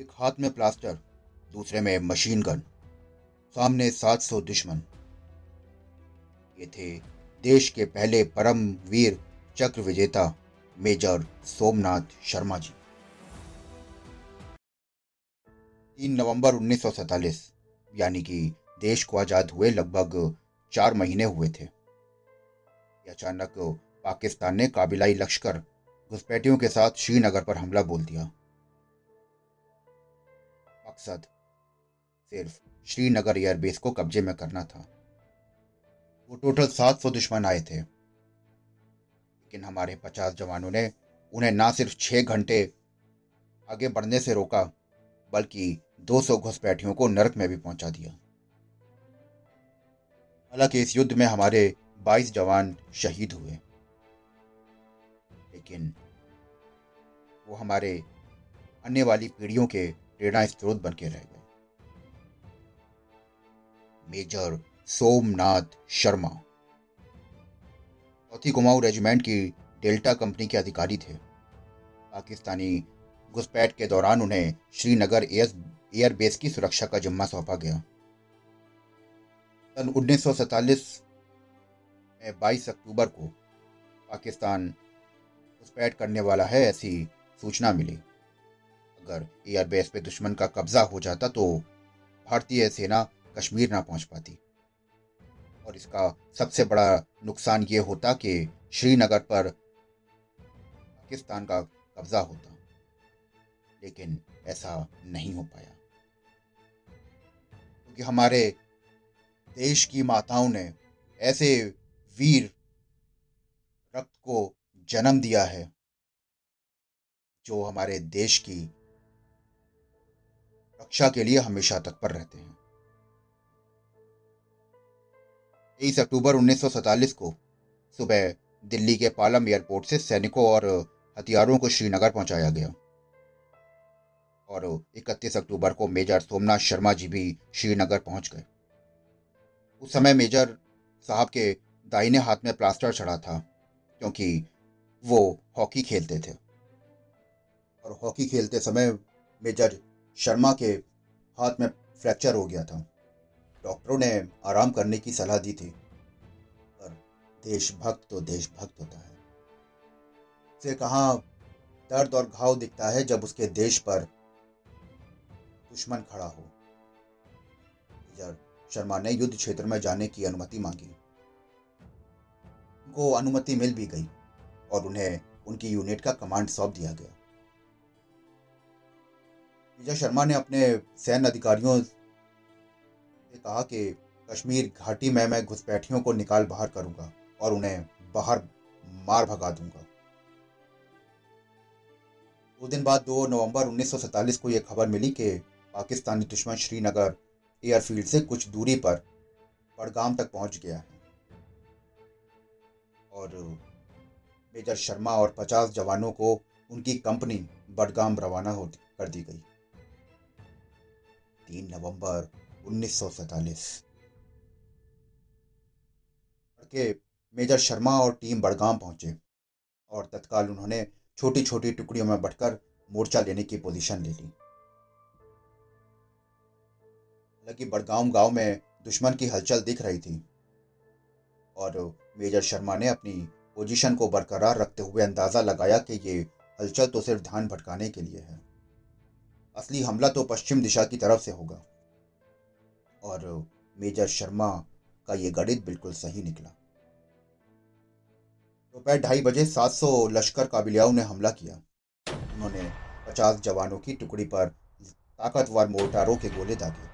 एक हाथ में प्लास्टर, दूसरे में मशीन गन, सामने 700 दुश्मन। ये थे देश के पहले परम वीर चक्र विजेता मेजर सोमनाथ शर्मा जी। 3 नवंबर 1947 यानी कि देश को आज़ाद हुए लगभग चार महीने हुए थे। अचानक पाकिस्तान ने काबिलाई लश्कर, घुसपैठियों के साथ श्रीनगर पर हमला बोल दिया। मकसद सिर्फ़ श्रीनगर एयरबेस को कब्जे में करना था। वो टोटल सात सौ दुश्मन आए थे। लेकिन हमारे पचास जवानों ने उन्हें ना सिर्फ़ छह घंटे आगे बढ़ने से रोका, बल्कि 200 घुसपैठियों को नरक में भी पहुँचा दिया। हालाँकि इस युद्ध में हमारे 22 जवान शहीद हुए। लेकिन वो हमारे आने वाली पीढ़ियों के प्रेरणा स्रोत बन के रह गए। मेजर सोमनाथ शर्मा। चौथी कुमाऊं रेजिमेंट की डेल्टा कंपनी के अधिकारी थे। पाकिस्तानी घुसपैठ के दौरान उन्हें श्रीनगर एयरबेस की सुरक्षा का जिम्मा सौंपा गया। सन उन्नीस में 22 अक्टूबर को पाकिस्तान घुसपैठ करने वाला है ऐसी सूचना मिली। अगर एयरबेस पे दुश्मन का कब्जा हो जाता तो भारतीय सेना कश्मीर ना पहुँच पाती। और इसका सबसे बड़ा नुकसान ये होता कि श्रीनगर पर पाकिस्तान का कब्जा होता। लेकिन ऐसा नहीं हो पाया। क्योंकि तो हमारे देश की माताओं ने ऐसे वीर रक्त को जन्म दिया है, जो हमारे देश की रक्षा के लिए हमेशा तत्पर रहते हैं। तेईस अक्टूबर 1947 को सुबह दिल्ली के पालम एयरपोर्ट से सैनिकों और हथियारों को श्रीनगर पहुँचाया गया। और 31 अक्टूबर को मेजर सोमनाथ शर्मा जी भी श्रीनगर पहुँच गए। उस समय मेजर साहब के दाहिने हाथ में प्लास्टर चढ़ा था, क्योंकि वो हॉकी खेलते थे। और हॉकी खेलते समय मेजर शर्मा के हाथ में फ्रैक्चर हो गया था। डॉक्टरों ने आराम करने की सलाह दी थी, पर देशभक्त तो देशभक्त होता है। से कहा दर्द और घाव दिखता है जब उसके देश पर दुश्मन खड़ा हो? मेजर शर्मा ने युद्ध क्षेत्र में जाने की अनुमति मांगी। उनको अनुमति मिल भी गई और उन्हें उनकी यूनिट का कमांड सौंप दिया गया। मेजर शर्मा ने अपने सैन्य अधिकारियों से कहा कि कश्मीर घाटी में मैं घुसपैठियों को निकाल बाहर करूँगा और उन्हें बाहर मार भगा दूँगा। दो दिन बाद 2 नवंबर 1947 को यह खबर मिली कि पाकिस्तानी दुश्मन श्रीनगर एयरफील्ड से कुछ दूरी पर बड़गाम तक पहुँच गया है। और मेजर शर्मा और 50 जवानों को उनकी कंपनी बडगाम रवाना हो, कर दी गई। तीन नवंबर उन्नीस सौ सैंतालीस। के मेजर शर्मा और टीम बड़गाम पहुँचे और तत्काल उन्होंने छोटी छोटी टुकड़ियों में बटकर मोर्चा लेने की पोजीशन ले ली। हालाँकि बड़गांव गाँव में दुश्मन की हलचल दिख रही थी और मेजर शर्मा ने अपनी पोजीशन को बरकरार रखते हुए अंदाज़ा लगाया कि ये हलचल तो सिर्फ़ ध्यान भटकाने के लिए है। असली हमला तो पश्चिम दिशा की तरफ़ से होगा। और मेजर शर्मा का ये गणित बिल्कुल सही निकला। दोपहर तो ढाई बजे 700 लश्कर काबिलियाओं ने हमला किया। उन्होंने 50 जवानों की टुकड़ी पर ताकतवर मोर्टारों के गोले दागे।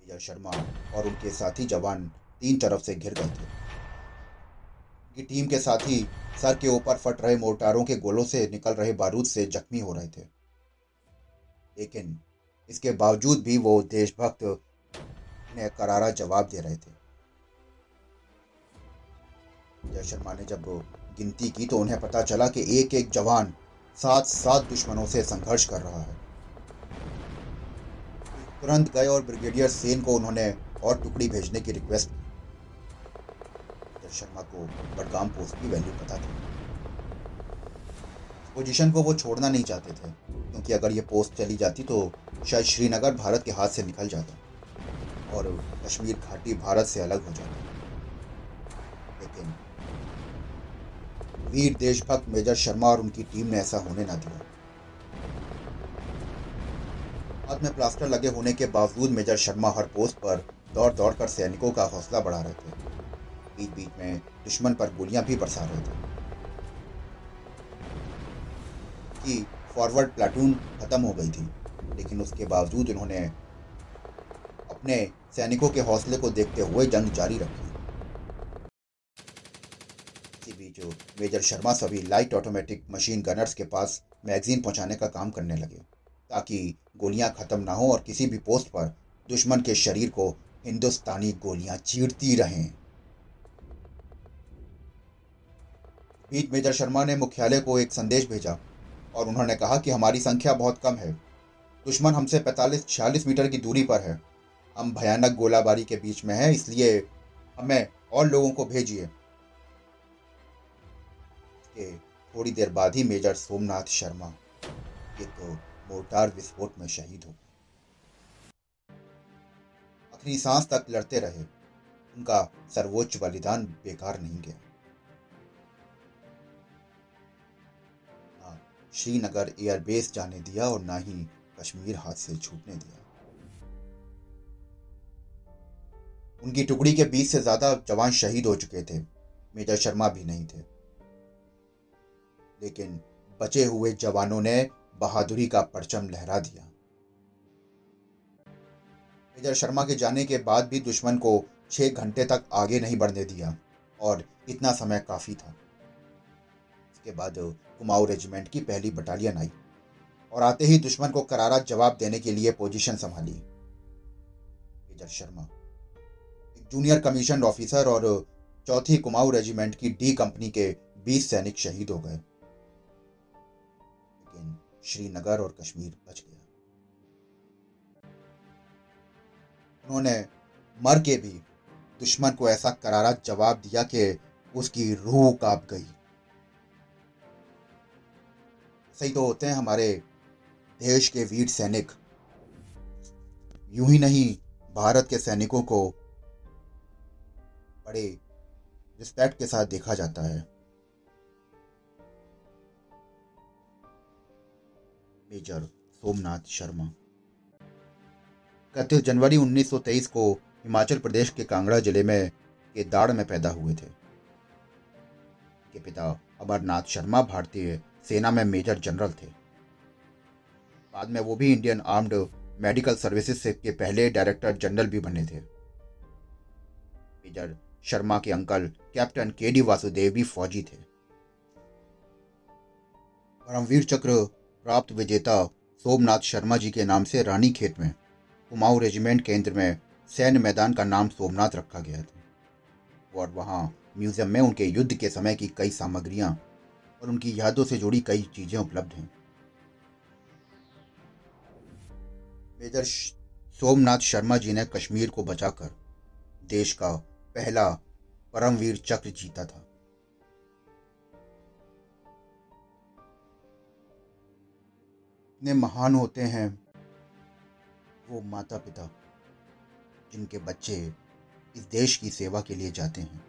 मेजर शर्मा और उनके साथी जवान तीन तरफ़ से घिर गए थे। उनकी टीम के साथी सर के ऊपर फट रहे मोर्टारों के गोलों से निकल रहे बारूद से जख्मी हो रहे थे। लेकिन इसके बावजूद भी वो देशभक्त ने करारा जवाब दे रहे थे। जय शर्मा ने जब गिनती की तो उन्हें पता चला कि एक एक जवान सात सात दुश्मनों से संघर्ष कर रहा है। तुरंत गए और ब्रिगेडियर सेन को उन्होंने और टुकड़ी भेजने की रिक्वेस्ट की। शर्मा को बडगाम पोस्ट की वैल्यू पता थी। पोजीशन को वो छोड़ना नहीं चाहते थे। क्योंकि अगर ये पोस्ट चली जाती तो शायद श्रीनगर भारत के हाथ से निकल जाता और कश्मीर घाटी भारत से अलग हो जाता। लेकिन वीर देशभक्त मेजर शर्मा और उनकी टीम ने ऐसा होने ना दिया। हाथ में प्लास्टर लगे होने के बावजूद मेजर शर्मा हर पोस्ट पर दौड़ दौड़ कर सैनिकों का हौसला बढ़ा रहे थे। बीच बीच में दुश्मन पर गोलियाँ भी बरसा रहे थे। कि फॉरवर्ड प्लाटून खत्म हो गई थी। लेकिन उसके बावजूद उन्होंने अपने सैनिकों के हौसले को देखते हुए जंग जारी रखी। इसी बीच मेजर शर्मा सभी लाइट ऑटोमेटिक मशीन गनर्स के पास मैगजीन पहुँचाने का काम करने लगे, ताकि गोलियाँ खत्म ना हो और किसी भी पोस्ट पर दुश्मन के शरीर को हिंदुस्तानी गोलियाँ चीरती रहें। बीच मेजर शर्मा ने मुख्यालय को एक संदेश भेजा और उन्होंने कहा कि हमारी संख्या बहुत कम है। दुश्मन हमसे 45-46 मीटर की दूरी पर है। हम भयानक गोलाबारी के बीच में हैं, इसलिए हमें और लोगों को भेजिए। थोड़ी देर बाद ही मेजर सोमनाथ शर्मा एक तो मोर्टार विस्फोट में शहीद हो आखिरी सांस तक लड़ते रहे। उनका सर्वोच्च बलिदान बेकार नहीं गया। श्रीनगर एयरबेस जाने दिया और ना ही कश्मीर हाथ से छूटने दिया। उनकी टुकड़ी के बीस से ज़्यादा जवान शहीद हो चुके थे। मेजर शर्मा भी नहीं थे। लेकिन बचे हुए जवानों ने बहादुरी का परचम लहरा दिया। मेजर शर्मा के जाने के बाद भी दुश्मन को छह घंटे तक आगे नहीं बढ़ने दिया और इतना समय काफ़ी था। इसके बाद कुमाऊं रेजिमेंट की पहली बटालियन आई और आते ही दुश्मन को करारा जवाब देने के लिए पोजीशन संभाली। मेजर शर्मा, एक जूनियर कमीशन ऑफिसर और चौथी कुमाऊं रेजिमेंट की डी कंपनी के 20 सैनिक शहीद हो गए। लेकिन श्रीनगर और कश्मीर बच गया। उन्होंने मर के भी दुश्मन को ऐसा करारा जवाब दिया कि उसकी रूह काँप गई। सही तो होते हैं हमारे देश के वीर सैनिक। यूँ ही नहीं, भारत के सैनिकों को बड़े रिस्पेक्ट के साथ देखा जाता है। मेजर सोमनाथ शर्मा। इकतीस जनवरी 1923 को हिमाचल प्रदेश के कांगड़ा ज़िले में के दाड़ में पैदा हुए थे। के पिता अमरनाथ शर्मा, भारतीय सेना में मेजर जनरल थे। बाद में वो भी इंडियन आर्म्ड मेडिकल सर्विसेज़ के पहले डायरेक्टर जनरल भी बने थे। मेजर शर्मा के uncle captain K D Vasudev भी फौजी थे। परमवीर चक्र प्राप्त विजेता सोमनाथ शर्मा जी के नाम से रानी खेत में कुमाऊं रेजिमेंट केंद्र में सैन्य मैदान का नाम सोमनाथ रखा गया था। और वहाँ म्यूज़ियम में उनके युद्ध के समय की कई सामग्रियाँ और उनकी यादों से जुड़ी कई चीज़ें उपलब्ध हैं। मेजर सोमनाथ शर्मा जी ने कश्मीर को बचाकर देश का पहला परमवीर चक्र जीता था। इतने महान होते हैं वो माता पिता जिनके बच्चे इस देश की सेवा के लिए जाते हैं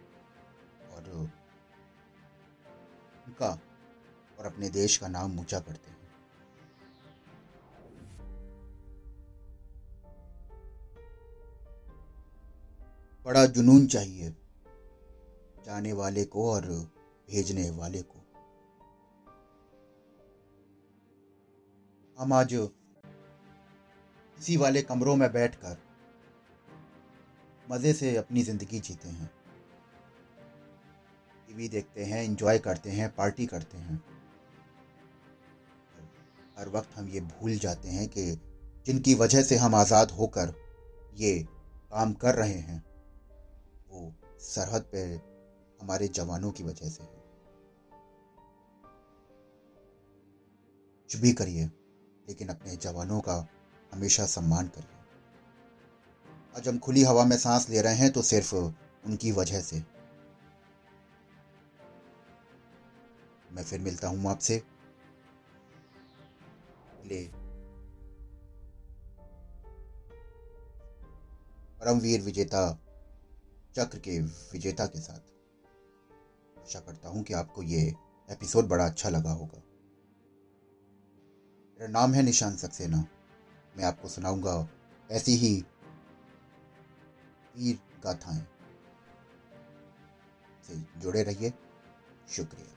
और उनका और अपने देश का नाम ऊँचा करते हैं। बड़ा जुनून चाहिए जाने वाले को और भेजने वाले को। हम आज इसी वाले कमरों में बैठकर मज़े से अपनी ज़िंदगी जीते हैं। टीवी देखते हैं इंजॉय करते हैं पार्टी करते हैं। हर वक्त हम ये भूल जाते हैं कि जिनकी वजह से हम आज़ाद होकर ये काम कर रहे हैं, वो सरहद पे हमारे जवानों की वजह से है। कुछ भी करिए, लेकिन अपने जवानों का हमेशा सम्मान करिए। आज हम खुली हवा में सांस ले रहे हैं तो सिर्फ़ उनकी वजह से। मैं फिर मिलता हूँ आपसे। परमवीर विजेता, चक्र के विजेता के साथ। आशा करता हूँ कि आपको ये एपिसोड बड़ा अच्छा लगा होगा। मेरा नाम है निशान सक्सेना। मैं आपको सुनाऊँगा ऐसी ही वीर गाथाएँ। से जुड़े रहिए। शुक्रिया।